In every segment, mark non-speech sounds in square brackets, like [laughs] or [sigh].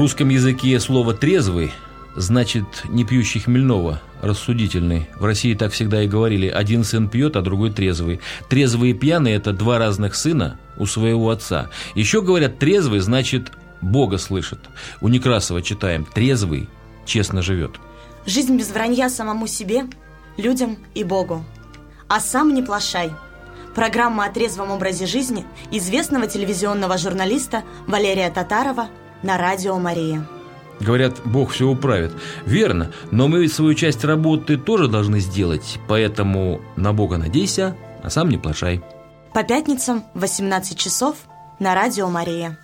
русском языке слово «трезвый» значит не пьющий хмельного, рассудительный. В России так всегда и говорили. Один сын пьет, а другой трезвый. Трезвый и пьяный – это два разных сына у своего отца. Еще говорят, трезвый значит Бога слышит. У Некрасова читаем «трезвый честно живет». Жизнь без вранья самому себе, людям и Богу. А сам не плашай. Программа о трезвом образе жизни известного телевизионного журналиста Валерия Татарова на радио «Мария». Говорят, Бог все управит. Верно, но мы ведь свою часть работы тоже должны сделать, поэтому на Бога надейся, а сам не плашай. По пятницам в 18 часов на радио «Мария».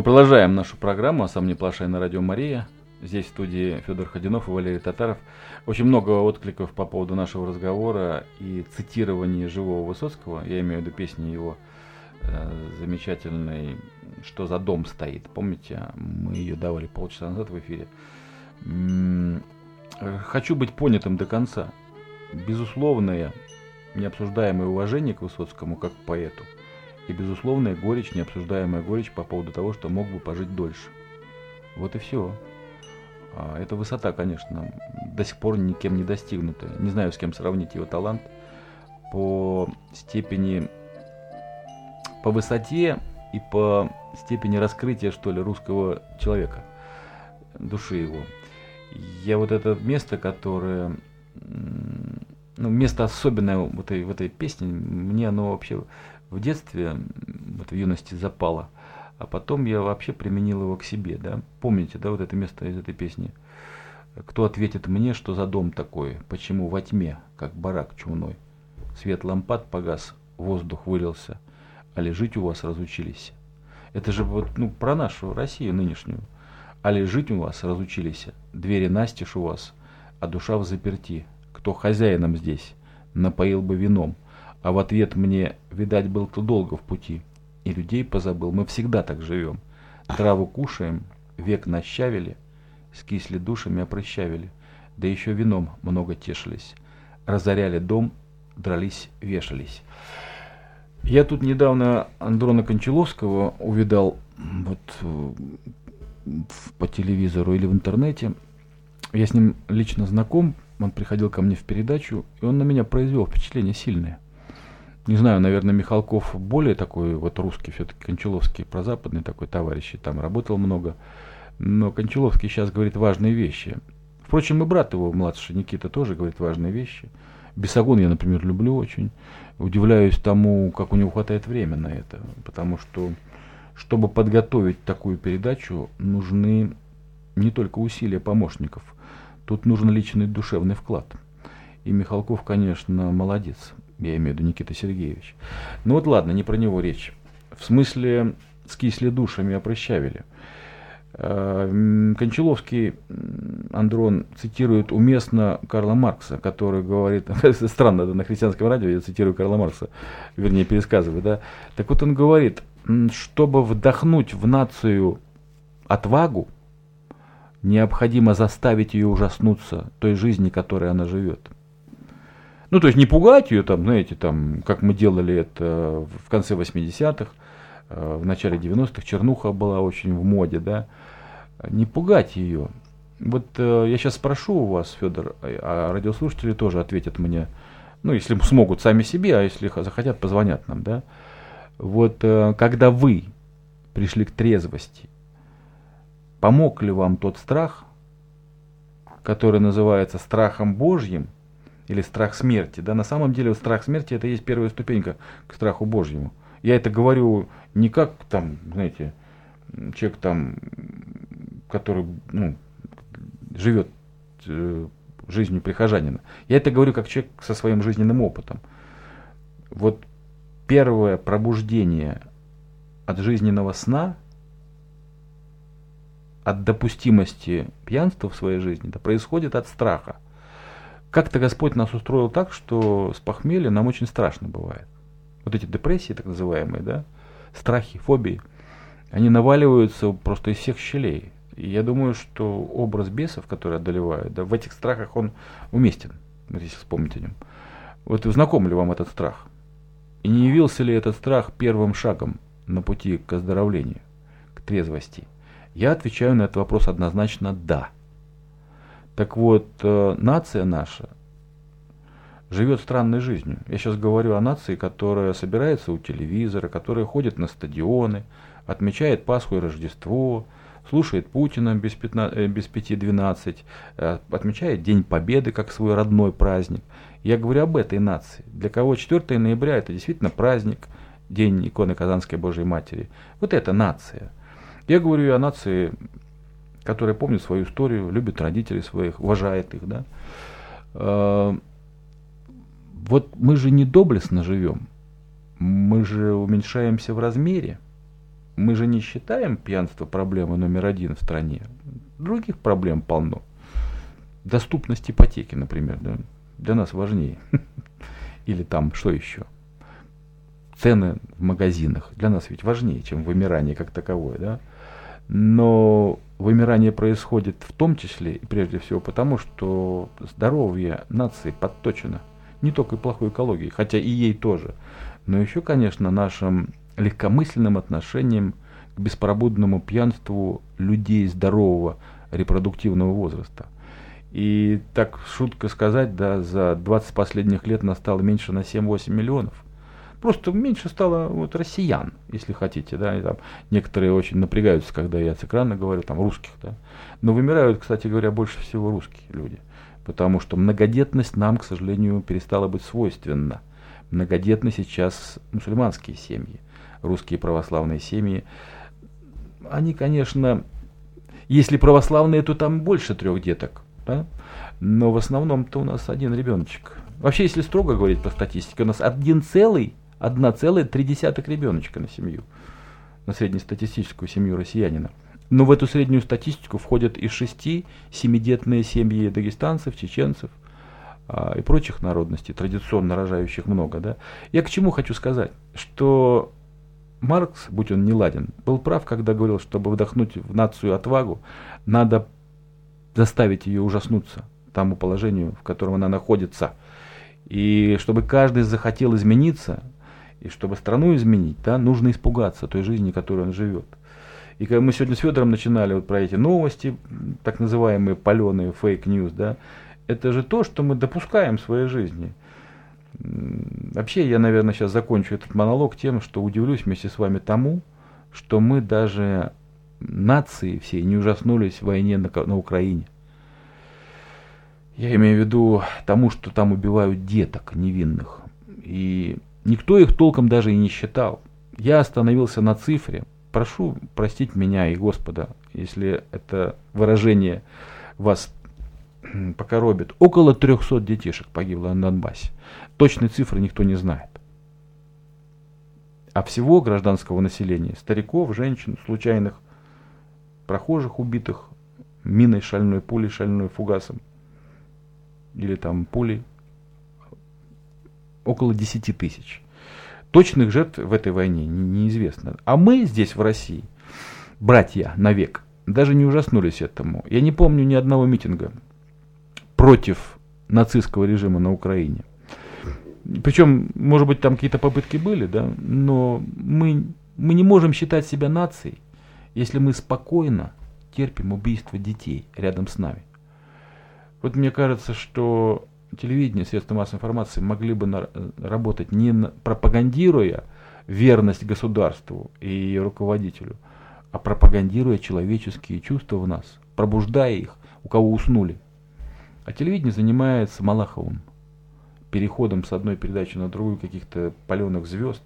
Мы продолжаем нашу программу «А сам не плашай» на радио Мария. Здесь в студии Федор Ходинов и Валерий Татаров. Очень много откликов по поводу нашего разговора и цитирования живого Высоцкого. Я имею в виду песни его э, замечательной «Что за дом стоит». Помните, мы ее давали полчаса назад в эфире. Хочу быть понятым до конца. Безусловное, необсуждаемое уважение к Высоцкому как к поэту – и безусловная горечь, необсуждаемая горечь по поводу того, что мог бы пожить дольше. Вот и все. А, эта высота, конечно, до сих пор никем не достигнута. Не знаю, с кем сравнить его талант по степени, по высоте и по степени раскрытия, что ли, русского человека, души его. Я вот это место, которое, ну, место особенное в этой, в этой песне, мне оно вообще в детстве, вот в юности запало, а потом я вообще применил его к себе, да. Помните, да, вот это место из этой песни? Кто ответит мне, что за дом такой? Почему во тьме, как барак чумной? Свет лампад погас, воздух вылился, а лежить у вас разучились. Это же вот, ну, про нашу Россию нынешнюю. А лежить у вас разучились, двери настежь у вас, а душа в заперти. Кто хозяином здесь, напоил бы вином – а в ответ мне, видать, был то долго в пути. И людей позабыл, мы всегда так живем. Траву кушаем, век нащавили, скисли душами опрощавили, да еще вином много тешились. Разоряли дом, дрались, вешались. Я тут недавно Андрона Кончаловского увидал вот э, по телевизору или в интернете. Я с ним лично знаком, он приходил ко мне в передачу, и он на меня произвел впечатление сильное – не знаю, наверное, Михалков более такой вот русский, все-таки Кончаловский прозападный такой товарищ, и там работал много. Но Кончаловский сейчас говорит важные вещи. Впрочем, и брат его, младший Никита, тоже говорит важные вещи. Бесогон я, например, люблю очень. Удивляюсь тому, как у него хватает времени на это. Потому что, чтобы подготовить такую передачу, нужны не только усилия помощников. Тут нужен личный душевный вклад. И Михалков, конечно, молодец. Я имею в виду Никита Сергеевич. Ну вот ладно, не про него речь. В смысле, скисли душами, опрощавили. Э, Кончаловский Андрон цитирует уместно Карла Маркса, который говорит, [laughs] странно, да, на христианском радио я цитирую Карла Маркса, вернее пересказываю, да. Так вот он говорит, чтобы вдохнуть в нацию отвагу, необходимо заставить ее ужаснуться той жизни, которой она живет. Ну, то есть не пугать ее, там, знаете, там, как мы делали это в конце 80-х, э, в начале 90-х, чернуха была очень в моде, да, не пугать ее. Вот э, я сейчас спрошу у вас, Федор, а радиослушатели тоже ответят мне, ну, если смогут сами себе, а если захотят, позвонят нам, да. Вот э, когда вы пришли к трезвости, помог ли вам тот страх, который называется страхом Божьим – или страх смерти. Да, на самом деле страх смерти это есть первая ступенька к страху Божьему. Я это говорю не как там, знаете, человек там, который ну, живет э, жизнью прихожанина. Я это говорю как человек со своим жизненным опытом. Вот первое пробуждение от жизненного сна от допустимости пьянства в своей жизни, да, происходит от страха. Как-то Господь нас устроил так, что с похмелья нам очень страшно бывает. Вот эти депрессии, так называемые, да, страхи, фобии, они наваливаются просто из всех щелей. И я думаю, что образ бесов, который одолевают, да, в этих страхах он уместен, если вспомнить о нем. Вот знаком ли вам этот страх? И не явился ли этот страх первым шагом на пути к оздоровлению, к трезвости? Я отвечаю на этот вопрос однозначно «да». Так вот, э, нация наша живет странной жизнью. Я сейчас говорю о нации, которая собирается у телевизора, которая ходит на стадионы, отмечает Пасху и Рождество, слушает Путина без, 15, э, без 5.12, э, отмечает День Победы как свой родной праздник. Я говорю об этой нации, для кого 4 ноября это действительно праздник, День иконы Казанской Божьей Матери. Вот это нация. Я говорю о нации, которая помнит свою историю, любит родителей своих, уважает их. Да? Э, вот мы же не доблестно живем, мы же уменьшаемся в размере. Мы же не считаем пьянство проблемой номер один в стране. Других проблем полно. Доступность ипотеки, например, да, для нас важнее. [laughs] Или там что еще? Цены в магазинах для нас ведь важнее, чем вымирание как таковое. Да? Но вымирание происходит в том числе и прежде всего потому, что здоровье нации подточено не только плохой экологией, хотя и ей тоже, но еще, конечно, нашим легкомысленным отношением к беспробудному пьянству людей здорового репродуктивного возраста. И так шутка сказать, да, за 20 последних лет нас стало меньше на 7-8 миллионов. Просто меньше стало вот россиян, если хотите, да, и там некоторые очень напрягаются, когда я с экрана говорю, там, русских, да. Но вымирают, кстати говоря, больше всего русские люди. Потому что многодетность нам, к сожалению, перестала быть свойственна. Многодетны сейчас мусульманские семьи русские православные семьи, они, конечно, если православные, то там больше трех деток, да? но в основном-то у нас один ребеночек. Вообще, если строго говорить по статистике, у нас один целый, одна целая три десятых ребеночка на семью, на среднестатистическую семью россиянина. Но в эту среднюю статистику входят и шести семидетные семьи дагестанцев, чеченцев а, и прочих народностей, традиционно рожающих много. Да? Я к чему хочу сказать, что Маркс, будь он не ладен, был прав, когда говорил, чтобы вдохнуть в нацию отвагу, надо заставить ее ужаснуться тому положению, в котором она находится. И чтобы каждый захотел измениться, и чтобы страну изменить, да, нужно испугаться той жизни, которой он живет. И когда мы сегодня с Федором начинали вот про эти новости, так называемые паленые fake news, да, это же то, что мы допускаем в своей жизни – Вообще, я, наверное, сейчас закончу этот монолог тем, что удивлюсь вместе с вами тому, что мы даже нации все не ужаснулись в войне на, на Украине. Я имею в виду тому, что там убивают деток невинных. И никто их толком даже и не считал. Я остановился на цифре. Прошу простить меня и Господа, если это выражение вас покоробит. Около 300 детишек погибло на Донбассе. Точной цифры никто не знает. А всего гражданского населения, стариков, женщин, случайных прохожих убитых миной шальной, пулей шальной, фугасом или там пулей около 10 тысяч. Точных жертв в этой войне неизвестно. А мы здесь, в России, братья навек, даже не ужаснулись этому. Я не помню ни одного митинга против нацистского режима на Украине. Причем, может быть, там какие-то попытки были, да, но мы, мы не можем считать себя нацией, если мы спокойно терпим убийство детей рядом с нами. Вот мне кажется, что телевидение, средства массовой информации могли бы работать не пропагандируя верность государству и ее руководителю, а пропагандируя человеческие чувства в нас, пробуждая их, у кого уснули. А телевидение занимается Малаховым, переходом с одной передачи на другую каких-то паленых звезд.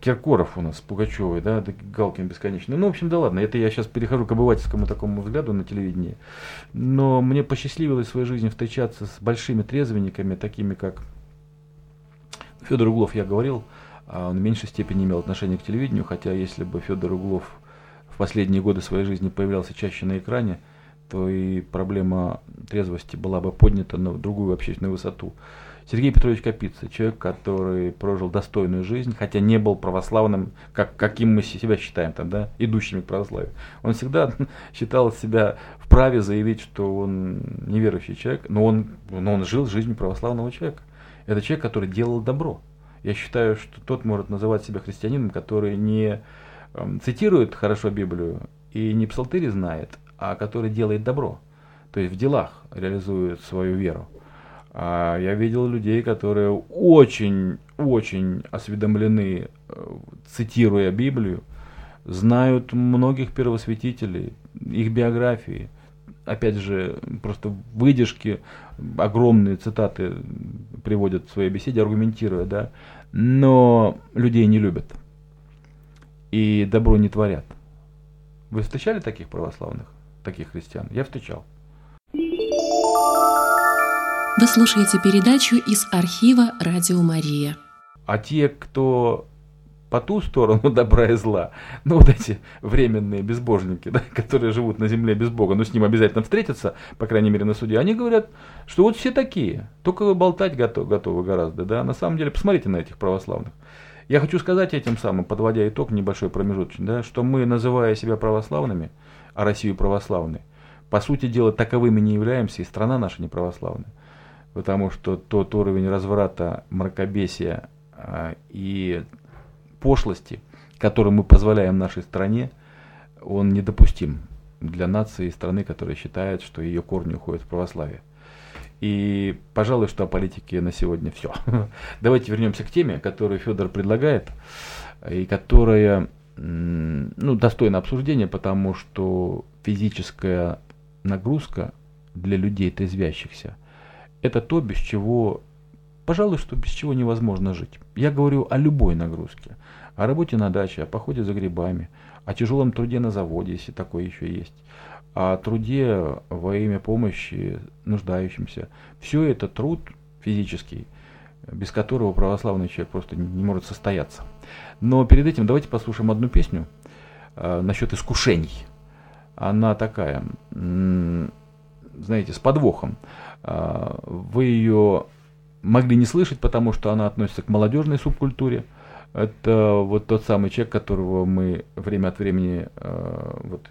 Киркоров у нас с Пугачевой, да, Галкин бесконечно. Ну, в общем, да ладно, это я сейчас перехожу к обывательскому такому взгляду на телевидение. Но мне посчастливилось в своей жизни встречаться с большими трезвенниками, такими как Федор Углов, я говорил, а он в меньшей степени имел отношение к телевидению, хотя если бы Федор Углов последние годы своей жизни появлялся чаще на экране, то и проблема трезвости была бы поднята на другую общественную высоту. Сергей Петрович Капица, человек, который прожил достойную жизнь, хотя не был православным, как, каким мы себя считаем, там, да, идущими к православию. Он всегда [laughs] считал себя вправе заявить, что он неверующий человек, но он, но он жил жизнью православного человека. Это человек, который делал добро. Я считаю, что тот может называть себя христианином, который не э, цитирует хорошо Библию и не псалтыри знает, а который делает добро. То есть в делах реализует свою веру. А я видел людей, которые очень-очень осведомлены, э, цитируя Библию, знают многих первосвятителей, их биографии. Опять же, просто выдержки, огромные цитаты приводят в своей беседе, аргументируя, да. Но людей не любят. И добро не творят. Вы встречали таких православных, таких христиан? Я встречал. Вы слушаете передачу из архива «Радио Мария». А те, кто по ту сторону [laughs] добра и зла, ну вот эти временные безбожники, да, [laughs] которые живут на земле без Бога, но с ним обязательно встретятся, по крайней мере на суде, они говорят, что вот все такие, только болтать готов, готовы гораздо, да, на самом деле посмотрите на этих православных. Я хочу сказать этим самым, подводя итог небольшой промежуточный, да, что мы, называя себя православными, а Россию православной, по сути дела таковыми не являемся, и страна наша не православная потому что тот уровень разврата, мракобесия а, и пошлости, который мы позволяем нашей стране, он недопустим для нации и страны, которая считает, что ее корни уходят в православие. И, пожалуй, что о политике на сегодня все. [laughs] Давайте вернемся к теме, которую Федор предлагает, и которая ну, достойна обсуждения, потому что физическая нагрузка для людей трезвящихся – это то, без чего, пожалуй, что без чего невозможно жить. Я говорю о любой нагрузке. О работе на даче, о походе за грибами, о тяжелом труде на заводе, если такое еще есть, о труде во имя помощи нуждающимся. Все это труд физический, без которого православный человек просто не может состояться. Но перед этим давайте послушаем одну песню э, насчет искушений. Она такая, знаете, с подвохом. А, вы ее могли не слышать, потому что она относится к молодежной субкультуре. Это вот тот самый человек, которого мы время от времени э, вот,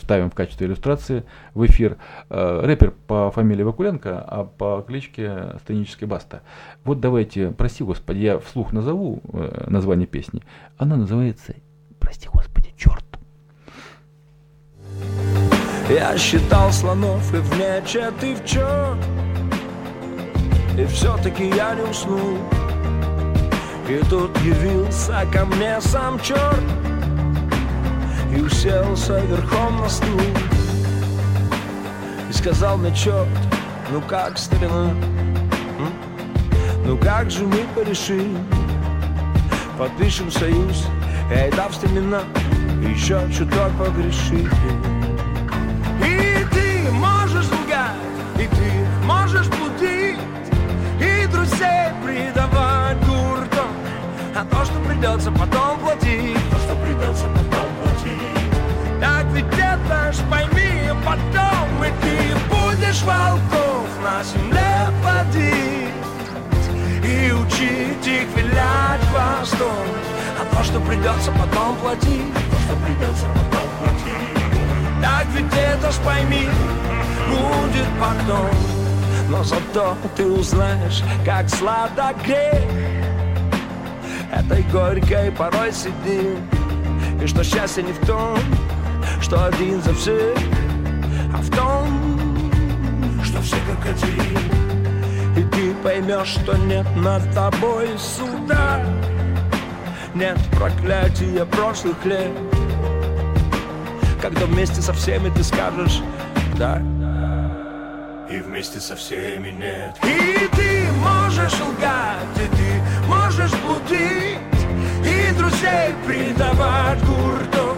ставим в качестве иллюстрации в эфир. Э, рэпер по фамилии Вакуленко, а по кличке Сценический Баста. Вот давайте, прости господи, я вслух назову э, название песни. Она называется «Прости господи, черт». Я считал слонов и в мечет, и в черт И все-таки я не уснул. И тут явился ко мне сам черт И уселся верхом на стул. И сказал мне черт, ну как старина? Ну как же мы порешим? Подпишем союз, эй, да в стремена Еще чуток погрешим А то, что придется потом платить То, что придется потом платить. Так ведь это ж пойми потом И ты будешь волков на земле плодить И учить их вилять хвостом А то, что придется потом платить То, что придется потом Так ведь это ж пойми будет потом. Но зато ты узнаешь, как сладок грех этой горькой порой сидим И что счастье не в том, что один за всех А в том, что все как один. И ты поймешь, что нет над тобой суда Нет проклятия прошлых лет Когда вместе со всеми ты скажешь «да» И вместе со всеми нет. И ты можешь лгать, и ты можешь блудить И друзей предавать гурту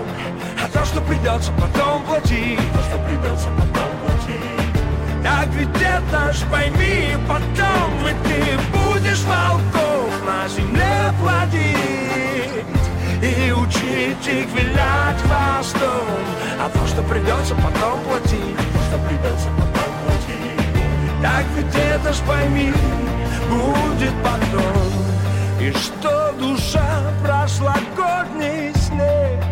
А то, что придется потом платить То, что придется потом платить. Так ведь это ж пойми потом И ты будешь волков на земле плодить И учить их вилять хвостом придется потом платить Что придется потом платить Так ведь это ж пойми Будет потом. И что душа прошлогодний снег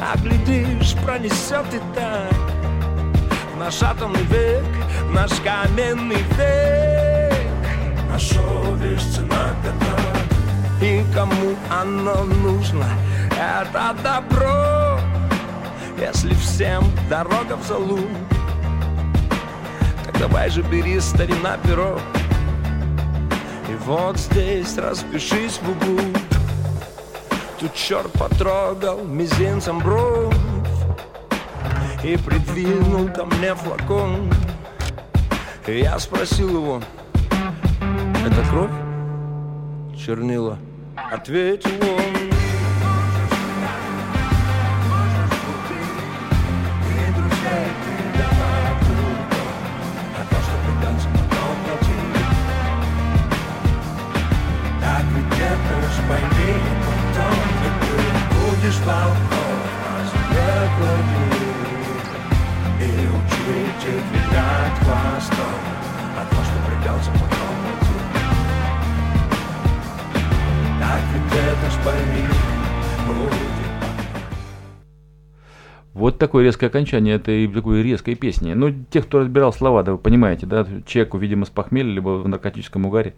А глядишь, пронесет и так. В наш атомный век, в наш каменный век. Наш совесть цена пятна И кому оно нужно, это добро Если всем дорога в залу. Так давай же бери старина перо. И вот здесь распишись в углу. Тут черт потрогал мизинцем бровь И придвинул ко мне флакон. И я спросил его Это кровь? Чернила Ответил он такое резкое окончание этой такой резкой песни. Ну, те, кто разбирал слова, да вы понимаете, да, человеку, видимо, с похмелья, либо в наркотическом угаре,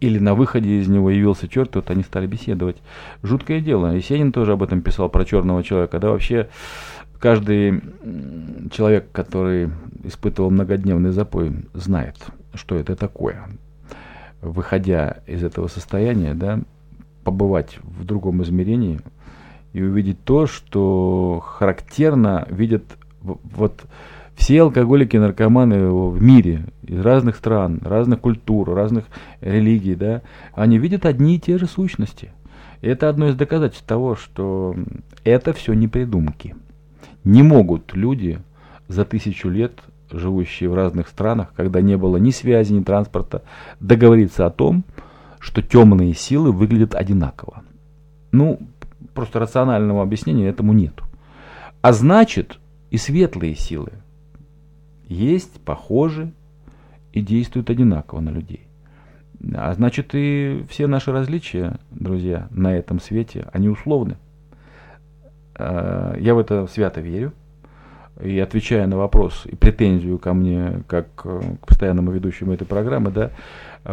или на выходе из него явился черт, вот они стали беседовать. Жуткое дело. Есенин тоже об этом писал, про черного человека. Да, вообще, каждый человек, который испытывал многодневный запой, знает, что это такое. Выходя из этого состояния, да, побывать в другом измерении и увидеть то, что характерно видят вот все алкоголики, наркоманы в мире, из разных стран, разных культур, разных религий, да, они видят одни и те же сущности. И это одно из доказательств того, что это все не придумки. Не могут люди за тысячу лет, живущие в разных странах, когда не было ни связи, ни транспорта, договориться о том, что темные силы выглядят одинаково. Ну, просто рационального объяснения этому нету. А значит, и светлые силы есть, похожи и действуют одинаково на людей. А значит, и все наши различия, друзья, на этом свете, они условны. А, Я в это свято верю. И отвечая на вопрос и претензию ко мне, как э, к постоянному ведущему этой программы, да,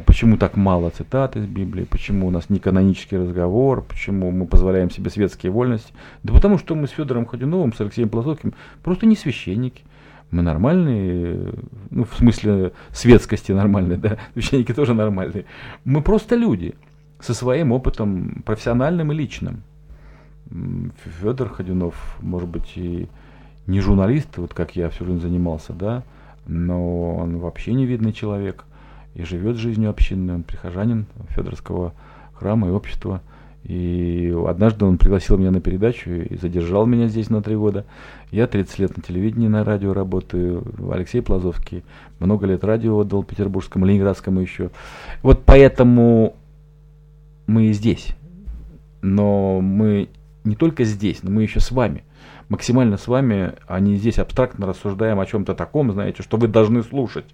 почему так мало цитат из Библии, почему у нас не канонический разговор, почему мы позволяем себе светские вольности. Да потому что мы с Федором Ходюновым, с Алексеем Платоцким просто не священники. Мы нормальные, ну, в смысле светскости нормальные, да, [laughs] священники тоже нормальные. Мы просто люди со своим опытом профессиональным и личным. Федор Ходюнов, может быть, и не журналист, вот как я всю жизнь занимался, да, но он вообще не видный человек и живет жизнью общинной, он прихожанин Федорского храма и общества. И однажды он пригласил меня на передачу и задержал меня здесь на три года. Я 30 лет на телевидении, на радио работаю. Алексей Плазовский много лет радио отдал петербургскому, ленинградскому еще. Вот поэтому мы и здесь. Но мы не только здесь, но мы еще с вами. Максимально с вами, а не здесь абстрактно рассуждаем о чем-то таком, знаете, что вы должны слушать.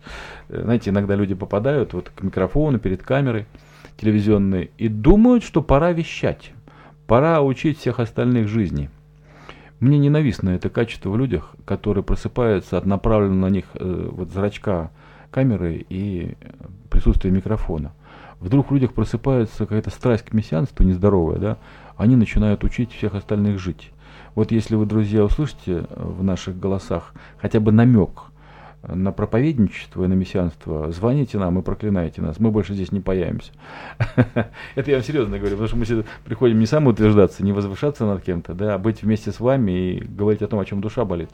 Э, Знаете, иногда люди попадают вот к микрофону, перед камерой телевизионной и думают, что пора вещать. Пора учить всех остальных жизни. Мне ненавистно это качество в людях, которые просыпаются от направленного на них э, вот зрачка камеры и присутствия микрофона. Вдруг в людях просыпается какая-то страсть к мессианству нездоровая, да, они начинают учить всех остальных жить. Вот если вы, друзья, услышите в наших голосах хотя бы намек на проповедничество и на мессианство, звоните нам и проклинайте нас, мы больше здесь не появимся. [laughs] Это я вам серьезно говорю, потому что мы приходим не самоутверждаться, не возвышаться над кем-то, да, а быть вместе с вами и говорить о том, о чем душа болит.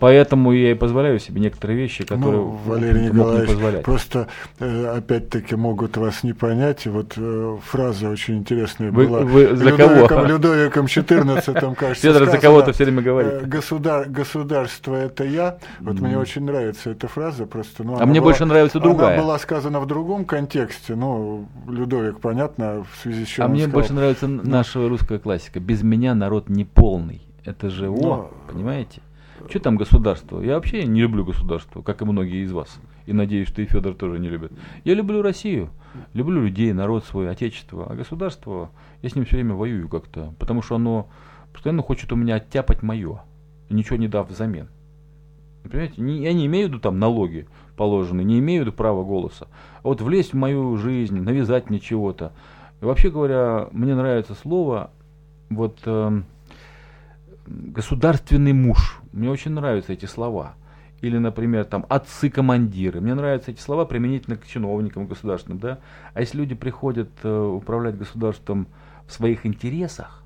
Поэтому я и позволяю себе некоторые вещи, которые ну, Валерий мог не Николаевич, позволять. просто э, опять-таки могут вас не понять. И вот э, фраза очень интересная Вы- была. вы за Людовиком, кого? Людовиком XIV, кажется, Федор за кого-то все время э, говорит. Государ, государство это я. Вот мне очень нравится эта фраза, просто. Ну, А мне была- больше нравится другая. Она была сказана в другом контексте. Ну, Людовик, понятно, в связи с чем А мне сказал. больше нравится н- наша русская классика. Без меня народ не полный. Это же о, Но- понимаете? Что там государство? Я вообще не люблю государство, как и многие из вас. И надеюсь, что и Федор тоже не любит. Я люблю Россию, люблю людей, народ свой, отечество. А государство, я с ним все время воюю как-то, потому что оно постоянно хочет у меня оттяпать мое, ничего не дав взамен. Понимаете, не, я не имею в виду там налоги положенные, не имею в виду права голоса. А вот влезть в мою жизнь, навязать мне чего-то. Вообще говоря, мне нравится слово вот э, государственный муж. Мне очень нравятся эти слова. Или, например, там отцы-командиры. Мне нравятся эти слова применительно к чиновникам государственным. Да? А если люди приходят э, управлять государством в своих интересах,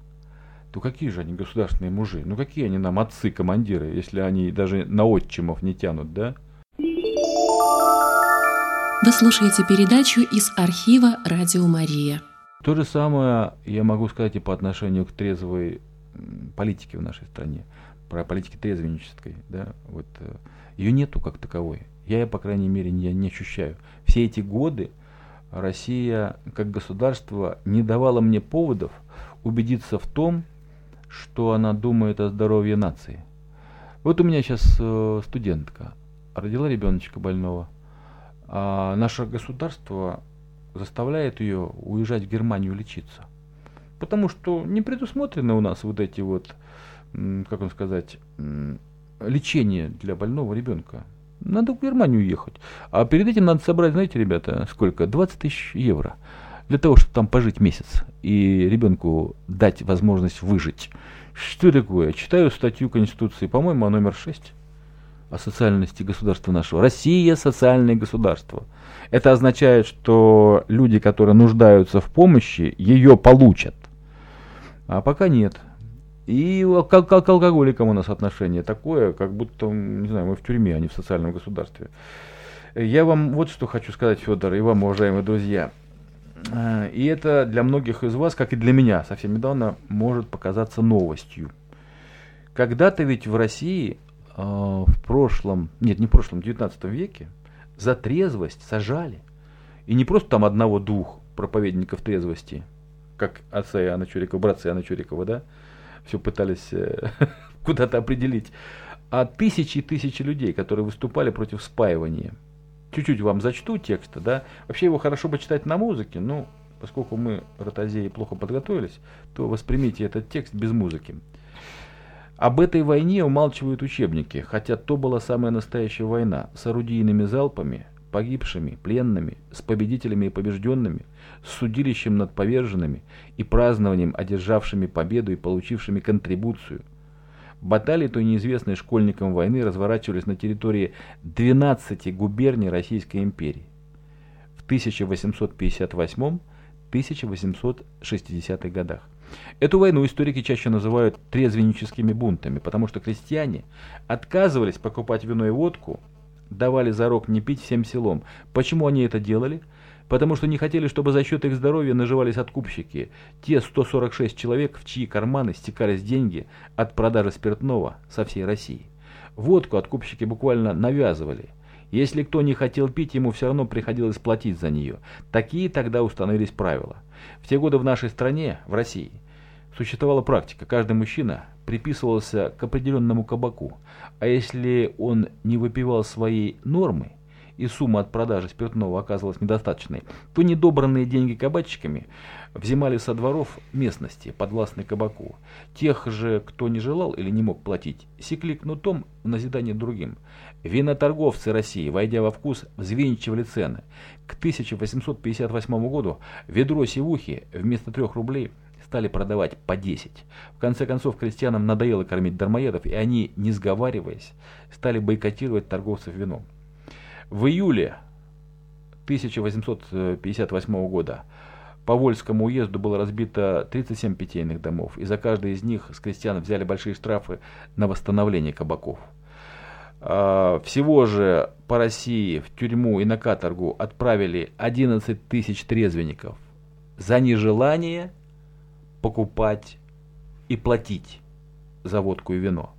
то какие же они государственные мужи? Ну какие они нам отцы-командиры, если они даже на отчимов не тянут, да? Вы слушаете передачу из архива «Радио Мария». То же самое я могу сказать и по отношению к трезвой политике в нашей стране, про политике трезвеннической, да, вот э, ее нету как таковой. Я ее, по крайней мере, не, не ощущаю. Все эти годы Россия как государство не давала мне поводов убедиться в том, что она думает о здоровье нации. Вот у меня сейчас э, студентка родила ребеночка больного, а наше государство заставляет ее уезжать в Германию лечиться. Потому что не предусмотрены у нас вот эти вот, как вам сказать, лечение для больного ребенка. Надо в Германию ехать. А перед этим надо собрать, знаете, ребята, сколько? 20 тысяч евро. Для того, чтобы там пожить месяц и ребенку дать возможность выжить. Что такое? Читаю статью Конституции, по-моему, номер 6 о социальности государства нашего. Россия – социальное государство. Это означает, что люди, которые нуждаются в помощи, ее получат. А пока нет. И как, как к алкоголикам у нас отношение такое, как будто, не знаю, мы в тюрьме, а не в социальном государстве. Я вам вот что хочу сказать, Федор, и вам, уважаемые друзья. А, и это для многих из вас, как и для меня, совсем недавно может показаться новостью. Когда-то ведь в России э, в прошлом, нет, не в прошлом, в 19 веке за трезвость сажали. И не просто там одного-двух проповедников трезвости, как отца Иоанна Чурикова, братца Иоанна Чурикова, да, все пытались э, [laughs] куда-то определить, а тысячи и тысячи людей, которые выступали против спаивания. Чуть-чуть вам зачту текста, да. Вообще его хорошо бы читать на музыке, но поскольку мы, ротозеи, плохо подготовились, то воспримите этот текст без музыки. Об этой войне умалчивают учебники, хотя то была самая настоящая война с орудийными залпами, погибшими, пленными, с победителями и побежденными, с судилищем над поверженными и празднованием одержавшими победу и получившими контрибуцию. Баталии той неизвестной школьникам войны разворачивались на территории 12 губерний Российской империи. В 1858-1860 годах. Эту войну историки чаще называют трезвенническими бунтами, потому что крестьяне отказывались покупать вино и водку, давали зарок не пить всем селом. Почему они это делали? Потому что не хотели, чтобы за счет их здоровья наживались откупщики, те 146 человек, в чьи карманы стекались деньги от продажи спиртного со всей России. Водку откупщики буквально навязывали. Если кто не хотел пить, ему все равно приходилось платить за нее. Такие тогда установились правила. В те годы в нашей стране, в России, существовала практика. Каждый мужчина приписывался к определенному кабаку. А если он не выпивал своей нормы, и сумма от продажи спиртного оказывалась недостаточной, то недобранные деньги кабачиками взимали со дворов местности, подвластной кабаку. Тех же, кто не желал или не мог платить, секли кнутом в назидание другим. Виноторговцы России, войдя во вкус, взвинчивали цены. К 1858 году ведро сивухи вместо 3 рублей стали продавать по 10. В конце концов, крестьянам надоело кормить дармоедов, и они, не сговариваясь, стали бойкотировать торговцев вином. В июле 1858 года по Вольскому уезду было разбито 37 питейных домов, и за каждый из них с крестьян взяли большие штрафы на восстановление кабаков. А, всего же по России в тюрьму и на каторгу отправили 11 тысяч трезвенников за нежелание покупать и платить за водку и вино.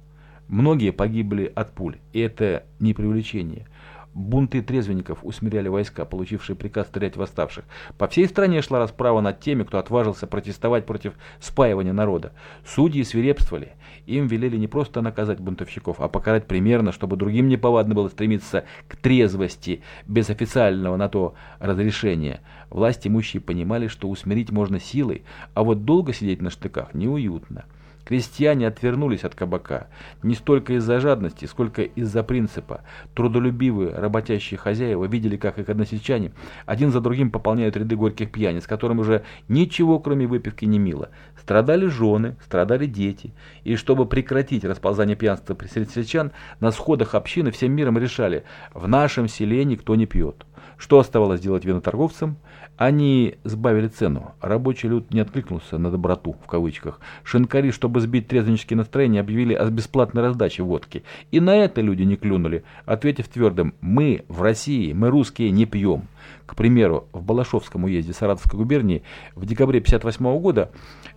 Многие погибли от пуль, и это не привлечение. Бунты трезвенников усмиряли войска, получившие приказ стрелять восставших. По всей стране шла расправа над теми, кто отважился протестовать против спаивания народа. Судьи свирепствовали. Им велели не просто наказать бунтовщиков, а покарать примерно, чтобы другим неповадно было стремиться к трезвости без официального на то разрешения. Власть имущие понимали, что усмирить можно силой, а вот долго сидеть на штыках неуютно. Крестьяне отвернулись от кабака не столько из-за жадности, сколько из-за принципа. Трудолюбивые, работящие хозяева видели, как их односельчане один за другим пополняют ряды горьких пьяниц, которым уже ничего, кроме выпивки, не мило. Страдали жены, страдали дети. И чтобы прекратить расползание пьянства среди сельчан, на сходах общины всем миром решали, в нашем селе никто не пьет. Что оставалось делать виноторговцам? Они сбавили цену. Рабочий люд не откликнулся на доброту, в кавычках. Шинкари, чтобы сбить трезвеннические настроения, объявили о бесплатной раздаче водки. И на это люди не клюнули, ответив твердым «Мы в России, мы русские не пьем». К примеру, в Балашовском уезде Саратовской губернии в декабре 1958 года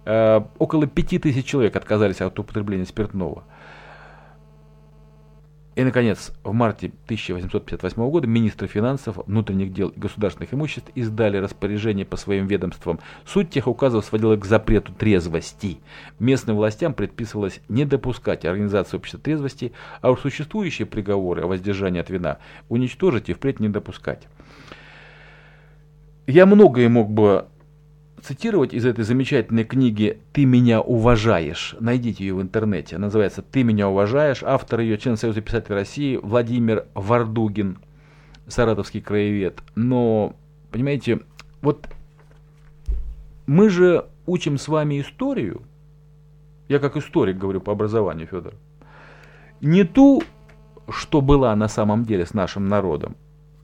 э, около 5000 человек отказались от употребления спиртного. И, наконец, в марте 1858 года министры финансов, внутренних дел и государственных имуществ издали распоряжение по своим ведомствам. Суть тех указов сводила к запрету трезвости. Местным властям предписывалось не допускать организацию общества трезвости, а уж существующие приговоры о воздержании от вина уничтожить и впредь не допускать. Я многое мог бы цитировать из этой замечательной книги «Ты меня уважаешь». Найдите ее в интернете. Она называется «Ты меня уважаешь». Автор ее, член Союза писателей России Владимир Вардугин, саратовский краевед. Но, понимаете, вот мы же учим с вами историю. Я как историк говорю по образованию, Федор. Не ту, что была на самом деле с нашим народом,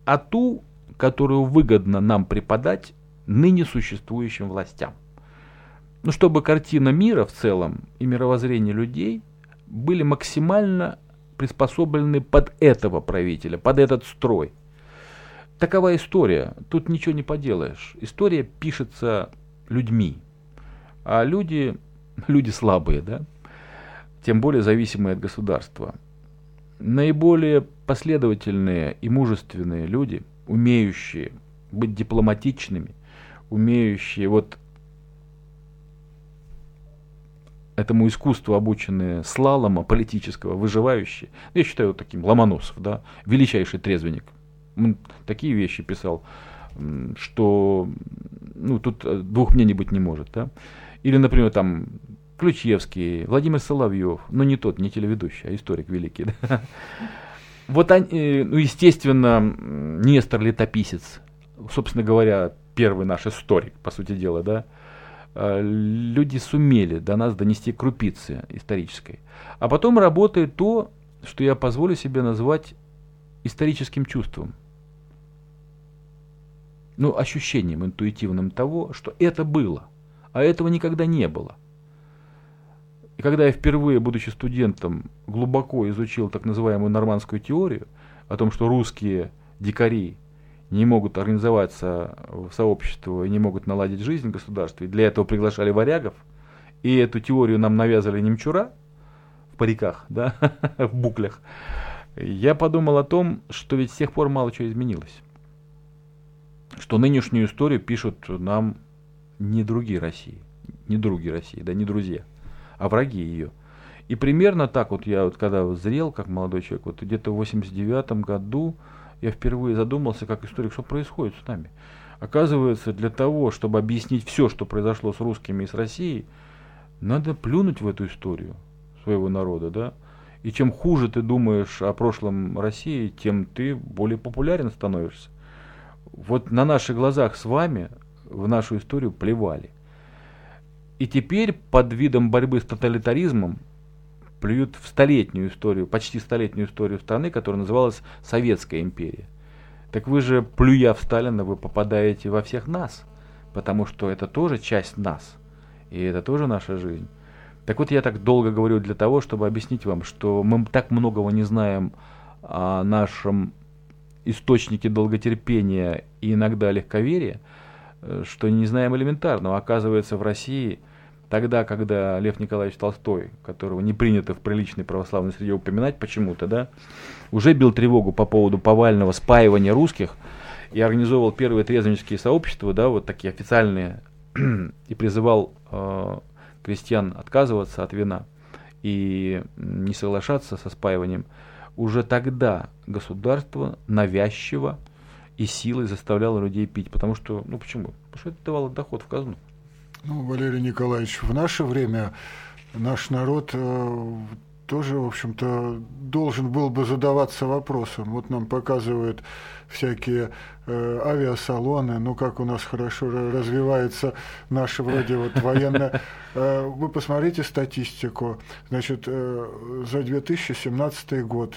а ту, которую выгодно нам преподать ныне существующим властям. Ну, чтобы картина мира в целом и мировоззрение людей были максимально приспособлены под этого правителя, под этот строй. Такова история. Тут ничего не поделаешь. История пишется людьми. А люди, люди слабые, да? Тем более зависимые от государства. Наиболее последовательные и мужественные люди, умеющие быть дипломатичными – умеющие вот этому искусству обученные слалома политического, выживающие. Я считаю вот таким Ломоносов, да, величайший трезвенник. Он такие вещи писал, что ну, тут э, двух мнений быть не может. Да? Или, например, там Ключевский, Владимир Соловьев, но не тот, не телеведущий, а историк великий. [laughs] Да? Вот, они, э, ну, естественно, Нестор Летописец, собственно говоря, первый наш историк, по сути дела, да, э, люди сумели до нас донести крупицы исторической. А потом работает то, что я позволю себе назвать историческим чувством. Ну, ощущением интуитивным того, что это было, а этого никогда не было. И когда я впервые, будучи студентом, глубоко изучил так называемую нормандскую теорию о том, что русские дикари не могут организоваться в сообщество и не могут наладить жизнь в государстве. Для этого приглашали варягов. И эту теорию нам навязывали немчура в париках, да, [laughs] в буклях. Я подумал о том, что ведь с тех пор мало чего изменилось. Что нынешнюю историю пишут нам не другие России, не другие России, да не друзья, а враги ее. И примерно так вот я вот когда зрел, как молодой человек, вот где-то в 89 году я впервые задумался, как историк, что происходит с нами. Оказывается, для того, чтобы объяснить все, что произошло с русскими и с Россией, надо плюнуть в эту историю своего народа, да? И чем хуже ты думаешь о прошлом России, тем ты более популярен становишься. Вот на наших глазах с вами в нашу историю плевали. И теперь под видом борьбы с тоталитаризмом плюют в столетнюю историю, почти столетнюю историю страны, которая называлась Советская империя. Так вы же, плюя в Сталина, вы попадаете во всех нас, потому что это тоже часть нас, и это тоже наша жизнь. Так вот, я так долго говорю для того, чтобы объяснить вам, что мы так многого не знаем о нашем источнике долготерпения и иногда легковерия, э, что не знаем элементарного. Оказывается, в России Тогда, когда Лев Николаевич Толстой, которого не принято в приличной православной среде упоминать почему-то, да, уже бил тревогу по поводу повального спаивания русских и организовывал первые трезвеннические сообщества, да, вот такие официальные, [clears throat] и призывал э, крестьян отказываться от вина и не соглашаться со спаиванием, уже тогда государство навязчиво и силой заставляло людей пить. Потому что, ну почему? Потому что это давало доход в казну. Ну, Валерий Николаевич, в наше время наш народ э, тоже, в общем-то, должен был бы задаваться вопросом. Вот нам показывают всякие э, авиасалоны, ну как у нас хорошо развивается наша вроде вот военная. Э, вы посмотрите статистику. Значит, э, за 2017 год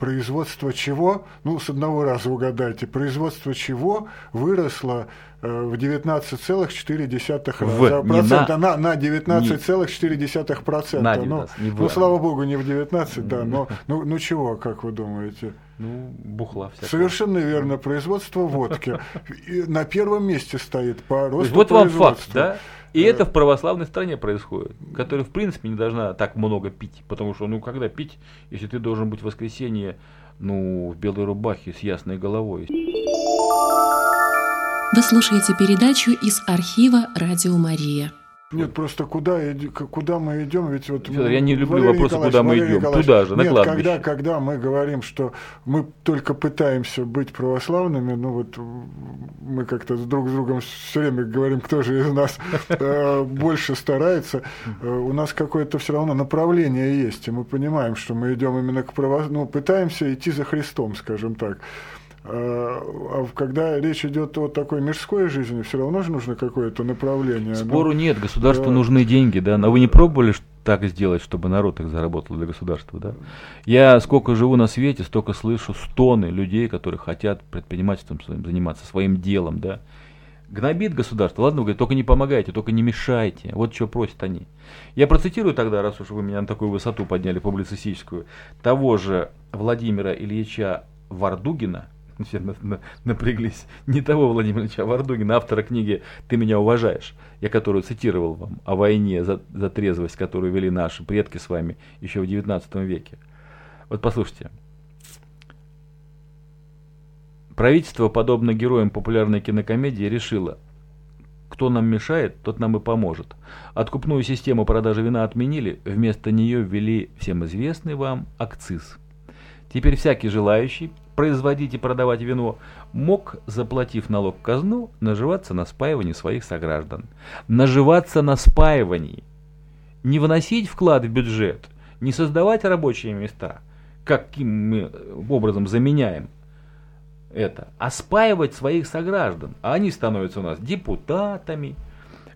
производство чего, ну, с одного раза угадайте, производство чего выросло э, в 19,4 раза. Процента, на, на 19,4 процента. Ну, ну, слава богу, не в 19, да, но ну, ну чего, как вы думаете? Ну, бухла всякого. Совершенно верно, производство водки. на первом месте стоит по росту Вот вам факт, да? И это в православной стране происходит, которая, в принципе, не должна так много пить. Потому что, ну, когда пить, если ты должен быть в воскресенье, ну, в белой рубахе с ясной головой. Вы слушаете передачу из архива «Радио Мария». Нет, просто куда, куда мы идем? Ведь вот Федор, я не люблю вопросы, куда мы идем. Туда же, на нет, кладбище. Когда, когда мы говорим, что мы только пытаемся быть православными, ну вот мы как-то друг с другом все время говорим, кто же из нас э, больше старается. Э, у нас какое-то все равно направление есть, и мы понимаем, что мы идем именно к православию, ну, пытаемся идти за Христом, скажем так. А, а когда речь идет о такой мирской жизни, все равно же нужно какое-то направление. Спору но... нет, государству да. нужны деньги, да. Но вы не пробовали так сделать, чтобы народ их заработал для государства, да? Я сколько живу на свете, столько слышу стоны людей, которые хотят предпринимательством своим заниматься, своим делом, да. Гнобит государство, ладно, говорит, только не помогайте, только не мешайте. Вот что просят они. Я процитирую тогда, раз уж вы меня на такую высоту подняли публицистическую, того же Владимира Ильича Вардугина, все напряглись. Не того Владимира Ильича Вардугина, автора книги «Ты меня уважаешь», я которую цитировал вам о войне за, за трезвость, которую вели наши предки с вами еще в XIX веке. Вот послушайте. Правительство, подобно героям популярной кинокомедии, решило, кто нам мешает, тот нам и поможет. Откупную систему продажи вина отменили, вместо нее ввели всем известный вам акциз. Теперь всякий желающий производить и продавать вино, мог, заплатив налог в казну, наживаться на спаивании своих сограждан. Наживаться на спаивании. Не вносить вклад в бюджет, не создавать рабочие места, каким мы образом заменяем это, а спаивать своих сограждан. А они становятся у нас депутатами,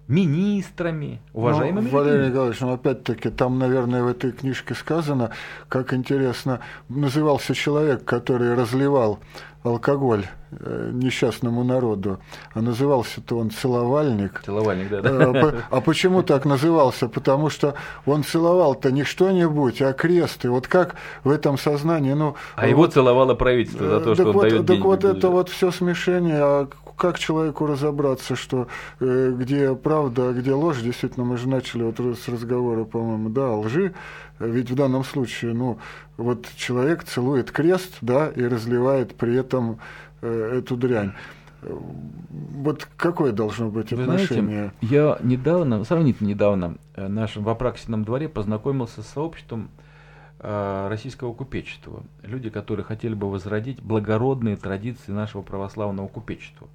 министрами, уважаемыми ну, Валерий Николаевич, ну опять-таки, там, наверное, в этой книжке сказано, как интересно, назывался человек, который разливал алкоголь э, несчастному народу, а назывался-то он целовальник. Целовальник, да. да. А, почему так назывался? Потому что он целовал-то не что-нибудь, а крест. И вот как в этом сознании, ну... А вот, его целовало правительство за то, э, что он вот, дает Так деньги вот это вот все смешение, а как человеку разобраться, что э, где правда, а где ложь? Действительно, мы же начали вот с разговора, по-моему, да, лжи. Ведь в данном случае, ну, вот человек целует крест, да, и разливает при этом э, эту дрянь. Вот какое должно быть Вы отношение? Знаете, я недавно, сравнительно недавно, э, в нашем в Апраксином дворе познакомился с сообществом российского купечества. Люди, которые хотели бы возродить благородные традиции нашего православного купечества.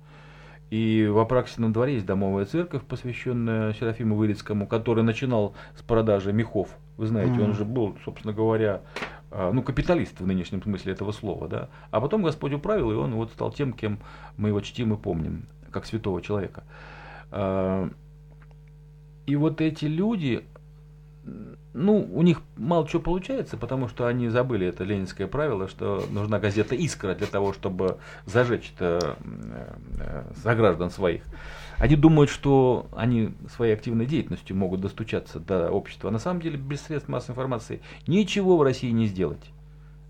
И в Апраксином дворе есть домовая церковь, посвященная Серафиму Вылицкому, который начинал с продажи мехов. Вы знаете, mm-hmm. он же был, собственно говоря, а, ну, капиталист в нынешнем смысле этого слова, да. А потом Господь управил, и он вот стал тем, кем мы его чтим и помним, как святого человека. А, и вот эти люди, ну, у них мало чего получается, потому что они забыли это ленинское правило, что нужна газета «Искра» для того, чтобы зажечь это сограждан э, своих. Они думают, что они своей активной деятельностью могут достучаться до общества. А на самом деле без средств массовой информации ничего в России не сделать.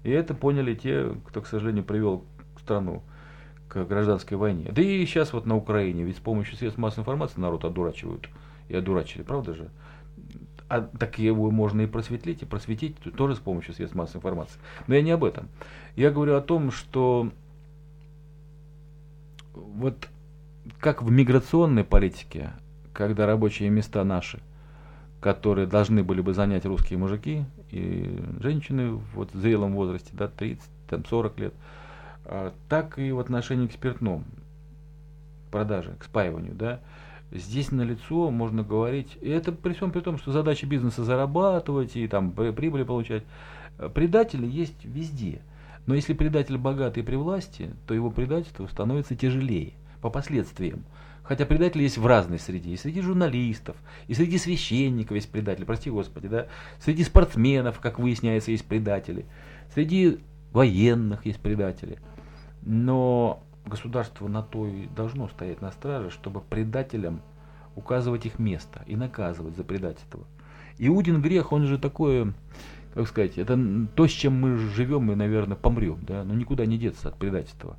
И это поняли те, кто, к сожалению, привел страну к гражданской войне. Да и сейчас вот на Украине, ведь с помощью средств массовой информации народ одурачивают и одурачили, правда же? А так его можно и просветлить, и просветить тоже с помощью средств массовой информации. Но я не об этом. Я говорю о том, что вот как в миграционной политике, когда рабочие места наши, которые должны были бы занять русские мужики и женщины вот в зрелом возрасте, да, 30, там, 40 лет, а, так и в отношении к спиртному продаже, к спаиванию, да, здесь на лицо можно говорить, и это при всем при том, что задача бизнеса зарабатывать и там прибыли получать. Предатели есть везде. Но если предатель богатый при власти, то его предательство становится тяжелее по последствиям. Хотя предатели есть в разной среде. И среди журналистов, и среди священников есть предатели, прости господи, да. Среди спортсменов, как выясняется, есть предатели. Среди военных есть предатели. Но государство на то и должно стоять на страже, чтобы предателям указывать их место и наказывать за предательство. Иудин грех, он же такое, как сказать, это то, с чем мы живем и, наверное, помрем, да, но никуда не деться от предательства.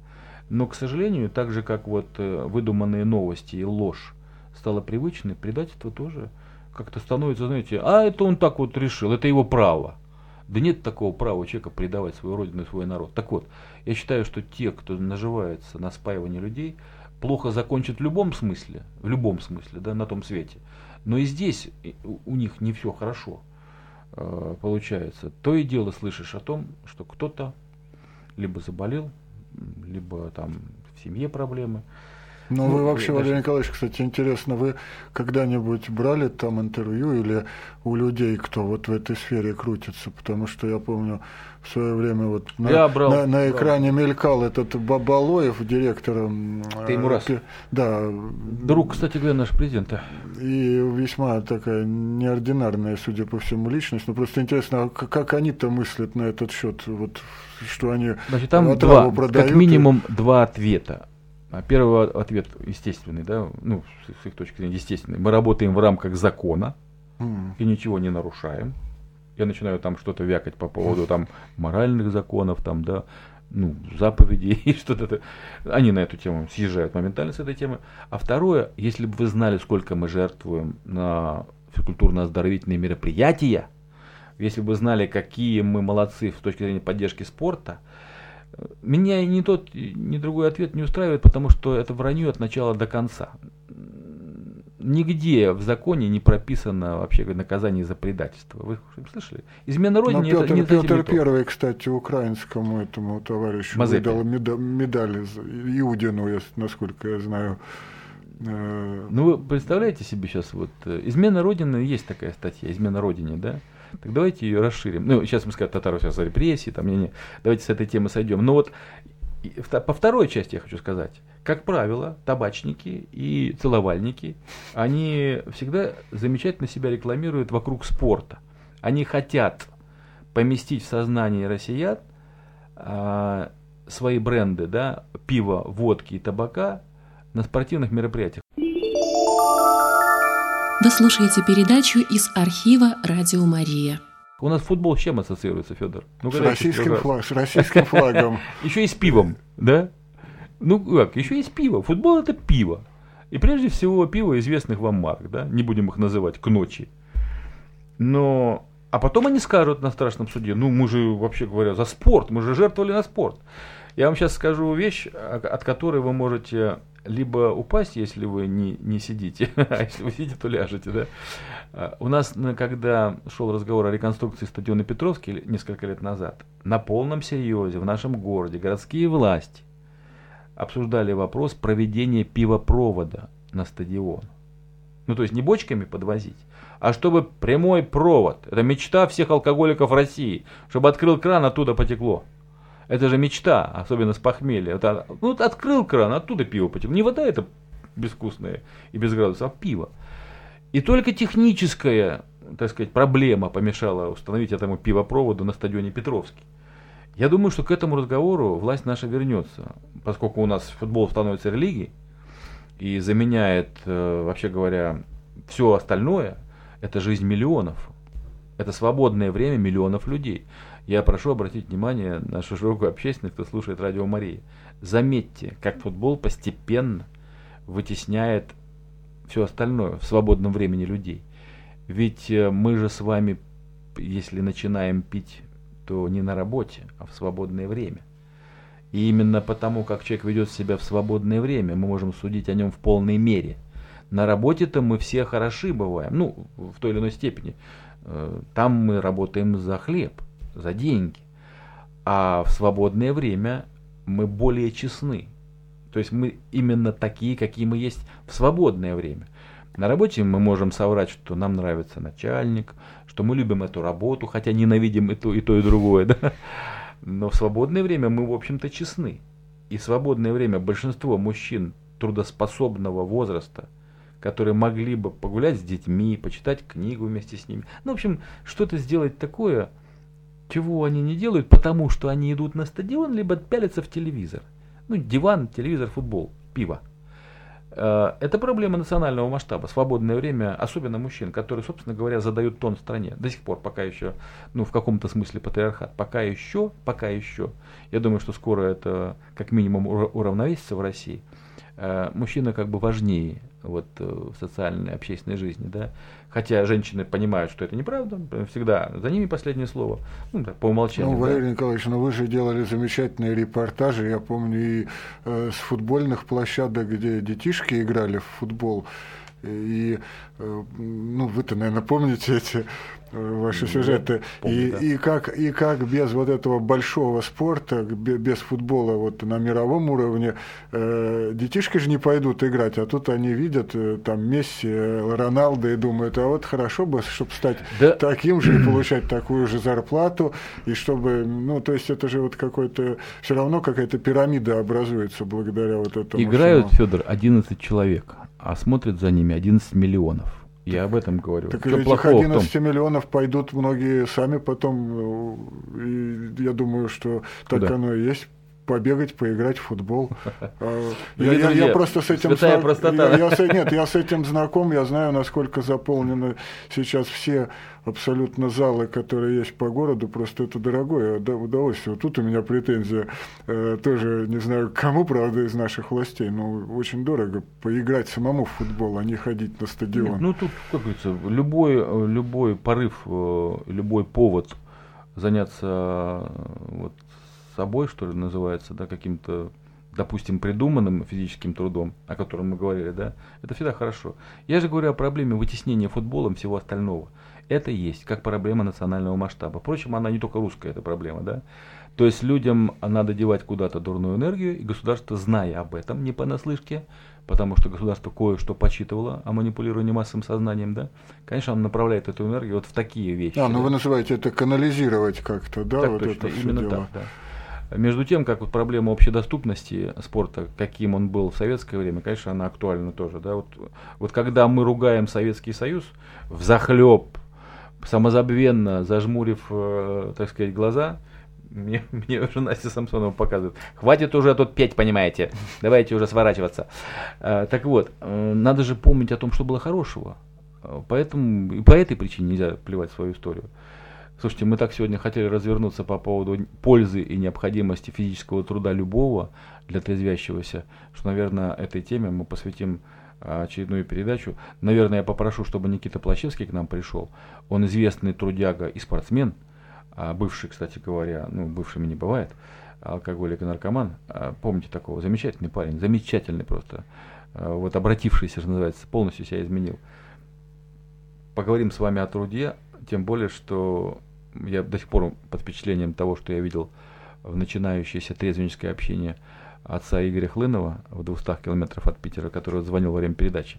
Но, к сожалению, так же, как вот э, выдуманные новости и ложь стало привычной, предательство тоже как-то становится, знаете, а это он так вот решил, это его право. Да нет такого права человека предавать свою родину и свой народ. Так вот, я считаю, что те, кто наживается на спаивании людей, плохо закончат в любом смысле, в любом смысле, да, на том свете. Но и здесь у них не все хорошо э, получается. То и дело слышишь о том, что кто-то либо заболел, либо там в семье проблемы, ну, вы вообще, Валерий Николаевич, кстати, интересно, вы когда-нибудь брали там интервью или у людей, кто вот в этой сфере крутится? Потому что я помню, в свое время вот на, брал, на, на экране брал. мелькал этот Бабалоев, директором. Теймурас. Э, да. Друг, кстати говоря, наш президента. И весьма такая неординарная, судя по всему, личность. Но просто интересно, а как они-то мыслят на этот счет? Вот что они Значит, там два, продают. как минимум два ответа. А первый ответ естественный, да, ну, с их точки зрения естественный. Мы работаем в рамках закона mm. и ничего не нарушаем. Я начинаю там что-то вякать по поводу там моральных законов, там, да, ну, заповедей [laughs] и что-то. Они на эту тему съезжают моментально с этой темы. А второе, если бы вы знали, сколько мы жертвуем на физкультурно-оздоровительные мероприятия, если бы вы знали, какие мы молодцы с точки зрения поддержки спорта, меня ни тот, ни другой ответ не устраивает, потому что это вранье от начала до конца. Нигде в законе не прописано вообще наказание за предательство. Вы слышали? Измена Родине Петр, это не Петр Первый, кстати, украинскому этому товарищу Мазепе. выдал медаль, медаль Иудину, насколько я знаю. Э, ну, вы представляете себе сейчас, вот, э, измена Родины, есть такая статья, измена Родине, да? Так давайте ее расширим. Ну, сейчас мы скажем, татары сейчас репрессии, там, не, не, давайте с этой темы сойдем. Но вот по второй части я хочу сказать. Как правило, табачники и целовальники, они всегда замечательно себя рекламируют вокруг спорта. Они хотят поместить в сознание россиян а, свои бренды, да, пива, водки и табака на спортивных мероприятиях. Вы слушаете передачу из архива «Радио Мария». У нас футбол с чем ассоциируется, Федор? Ну, с, российским флаг, с российским флагом. [laughs] Еще и с пивом, да? Ну как, еще есть пиво. Футбол это пиво. И прежде всего пиво известных вам марок, да? Не будем их называть к ночи. Но а потом они скажут на страшном суде, ну мы же, вообще говоря, за спорт, мы же жертвовали на спорт. Я вам сейчас скажу вещь, от которой вы можете либо упасть, если вы не, не сидите, [laughs] а если вы сидите, то ляжете, да. А, у нас, когда шел разговор о реконструкции стадиона Петровский несколько лет назад, на полном серьезе в нашем городе городские власти обсуждали вопрос проведения пивопровода на стадион. Ну, то есть не бочками подвозить, а чтобы прямой провод. Это мечта всех алкоголиков России, чтобы открыл кран, оттуда потекло. Это же мечта, особенно с похмелья. Это, ну, открыл кран, оттуда пиво потекло. Не вода это безвкусная и без градусов, а пиво. И только техническая, так сказать, проблема помешала установить этому пивопроводу на стадионе Петровский. Я думаю, что к этому разговору власть наша вернется, поскольку у нас футбол становится религией и заменяет, э, вообще говоря, все остальное, это жизнь миллионов, это свободное время миллионов людей. Я прошу обратить внимание на нашу широкую общественность, кто слушает Радио Марии. Заметьте, как футбол постепенно вытесняет все остальное в свободном времени людей. Ведь э, мы же с вами, если начинаем пить, то не на работе, а в свободное время. И именно потому, как человек ведет себя в свободное время, мы можем судить о нем в полной мере. На работе-то мы все хороши бываем, ну, в той или иной степени. Э, там мы работаем за хлеб, за деньги. А в свободное время мы более честны. То есть мы именно такие, какие мы есть в свободное время. На работе мы можем соврать, что нам нравится начальник, что мы любим эту работу, хотя ненавидим и то, и то, и другое. [laughs] Да? Но в свободное время мы, в общем-то, честны. И в свободное время большинство мужчин трудоспособного возраста, которые могли бы погулять с детьми, почитать книгу вместе с ними, ну, в общем, что-то сделать такое, чего они не делают, потому что они идут на стадион, либо пялятся в телевизор. Ну, диван, телевизор, футбол, пиво. Э, это проблема национального масштаба. Свободное время, особенно мужчин, которые, собственно говоря, задают тон стране. До сих пор пока еще, ну, в каком-то смысле патриархат. Пока еще, пока еще. Я думаю, что скоро это как минимум уравновесится в России. Э, мужчина как бы важнее вот, э, в социальной, общественной жизни. Да? Хотя женщины понимают, что это неправда, всегда за ними последнее слово, ну, так, по умолчанию. Ну, Валерий да. Николаевич, ну вы же делали замечательные репортажи, я помню, и э, с футбольных площадок, где детишки играли в футбол, и, ну, вы-то, наверное, помните эти ваши сюжеты. Помню, и, да. и, как, и как без вот этого большого спорта, без футбола вот на мировом уровне, э, детишки же не пойдут играть, а тут они видят э, там Месси, э, Роналдо и думают, а вот хорошо бы, чтобы стать да. таким же и получать такую же зарплату, и чтобы, ну, то есть это же вот какой-то, все равно какая-то пирамида образуется благодаря вот этому. Играют, Федор, 11 человек, а смотрят за ними 11 миллионов. Я об этом говорю. Так Что этих 11 миллионов пойдут многие сами потом. Э, и я думаю, что Куда? так оно и есть побегать, поиграть в футбол. [laughs] А, я, я, я просто с этим Святая простота. Я, я, нет, я с этим знаком, я знаю, насколько заполнены сейчас все абсолютно залы, которые есть по городу, просто это дорогое удовольствие. Вот тут у меня претензия э, тоже, не знаю, кому, правда, из наших властей, но очень дорого поиграть самому в футбол, а не ходить на стадион. Нет, ну тут, как говорится, любой, любой порыв, э, любой повод заняться э, вот, собой, что ли, называется, да, каким-то, допустим, придуманным физическим трудом, о котором мы говорили, да, это всегда хорошо. Я же говорю о проблеме вытеснения футболом всего остального. Это есть как проблема национального масштаба. Впрочем, она не только русская, эта проблема, да. То есть людям надо девать куда-то дурную энергию, и государство, зная об этом, не понаслышке, потому что государство кое-что почитывало о манипулировании массовым сознанием, да, конечно, он направляет эту энергию вот в такие вещи. А, ну да. вы называете это канализировать как-то, да? Так вот точно, это именно дело. так, да. Между тем, как вот проблема общедоступности спорта, каким он был в советское время, конечно, она актуальна тоже. Да? Вот, вот когда мы ругаем Советский Союз в захлеб самозабвенно зажмурив, э, так сказать, глаза, мне, [laughs] мне уже Настя Самсонова показывает. Хватит уже тут петь, понимаете. Давайте уже сворачиваться. Э, так вот, э, надо же помнить о том, что было хорошего. Поэтому и по этой причине нельзя плевать в свою историю. Слушайте, мы так сегодня хотели развернуться по поводу пользы и необходимости физического труда любого для трезвящегося, что, наверное, этой теме мы посвятим очередную передачу. Наверное, я попрошу, чтобы Никита Плащевский к нам пришел. Он известный трудяга и спортсмен, а бывший, кстати говоря, ну, бывшими не бывает, алкоголик и наркоман. А помните такого? Замечательный парень, замечательный просто. А вот обратившийся, что называется, полностью себя изменил. Поговорим с вами о труде, тем более, что я до сих пор под впечатлением того, что я видел в начинающееся трезвенническое общение – отца Игоря Хлынова в 200 километров от Питера, который звонил во время передачи.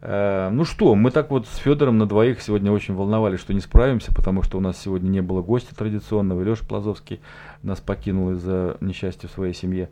Э, ну что, мы так вот с Федором на двоих сегодня очень волновались, что не справимся, потому что у нас сегодня не было гостя традиционного. Леша Плазовский нас покинул из-за несчастья в своей семье.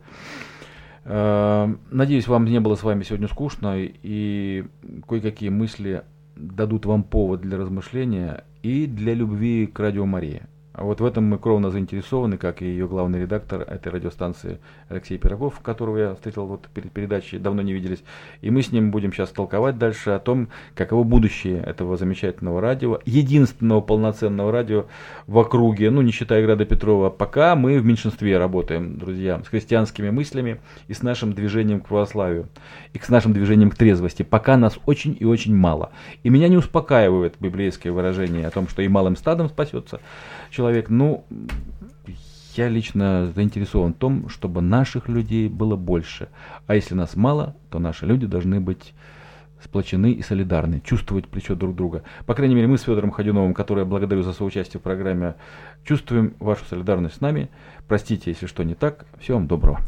Э, надеюсь, вам не было с вами сегодня скучно и кое-какие мысли дадут вам повод для размышления и для любви к Радио Марии. Вот в этом мы кровно заинтересованы, как и ее главный редактор этой радиостанции Алексей Пирогов, которого я встретил вот перед передачей, давно не виделись. И мы с ним будем сейчас толковать дальше о том, каково будущее этого замечательного радио, единственного полноценного радио в округе, ну не считая Града Петрова. Пока мы в меньшинстве работаем, друзья, с христианскими мыслями и с нашим движением к православию, и с нашим движением к трезвости. Пока нас очень и очень мало. И меня не успокаивает библейское выражение о том, что и малым стадом спасется человек. Ну, я лично заинтересован в том, чтобы наших людей было больше. А если нас мало, то наши люди должны быть сплочены и солидарны, чувствовать плечо друг друга. По крайней мере, мы с Федором Ходюновым, который я благодарю за соучастие в программе, чувствуем вашу солидарность с нами. Простите, если что не так. Всего вам доброго.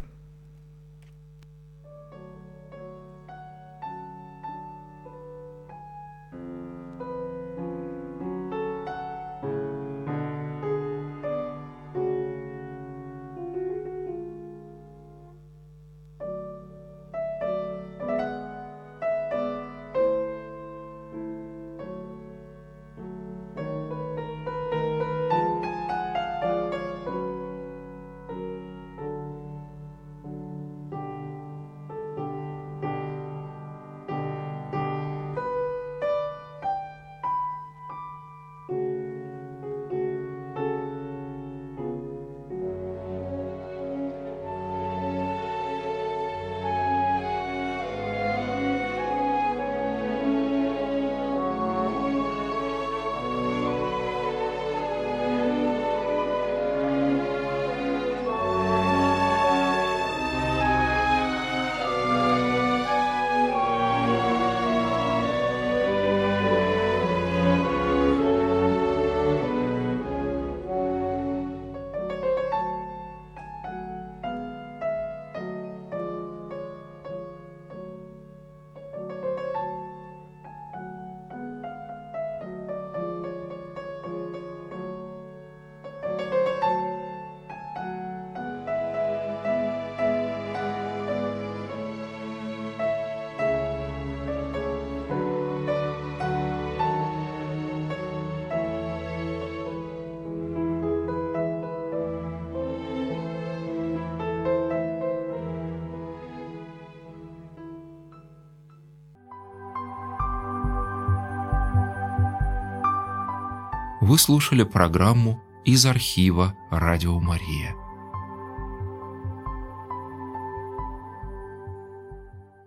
Вы слушали программу из архива «Радио Мария».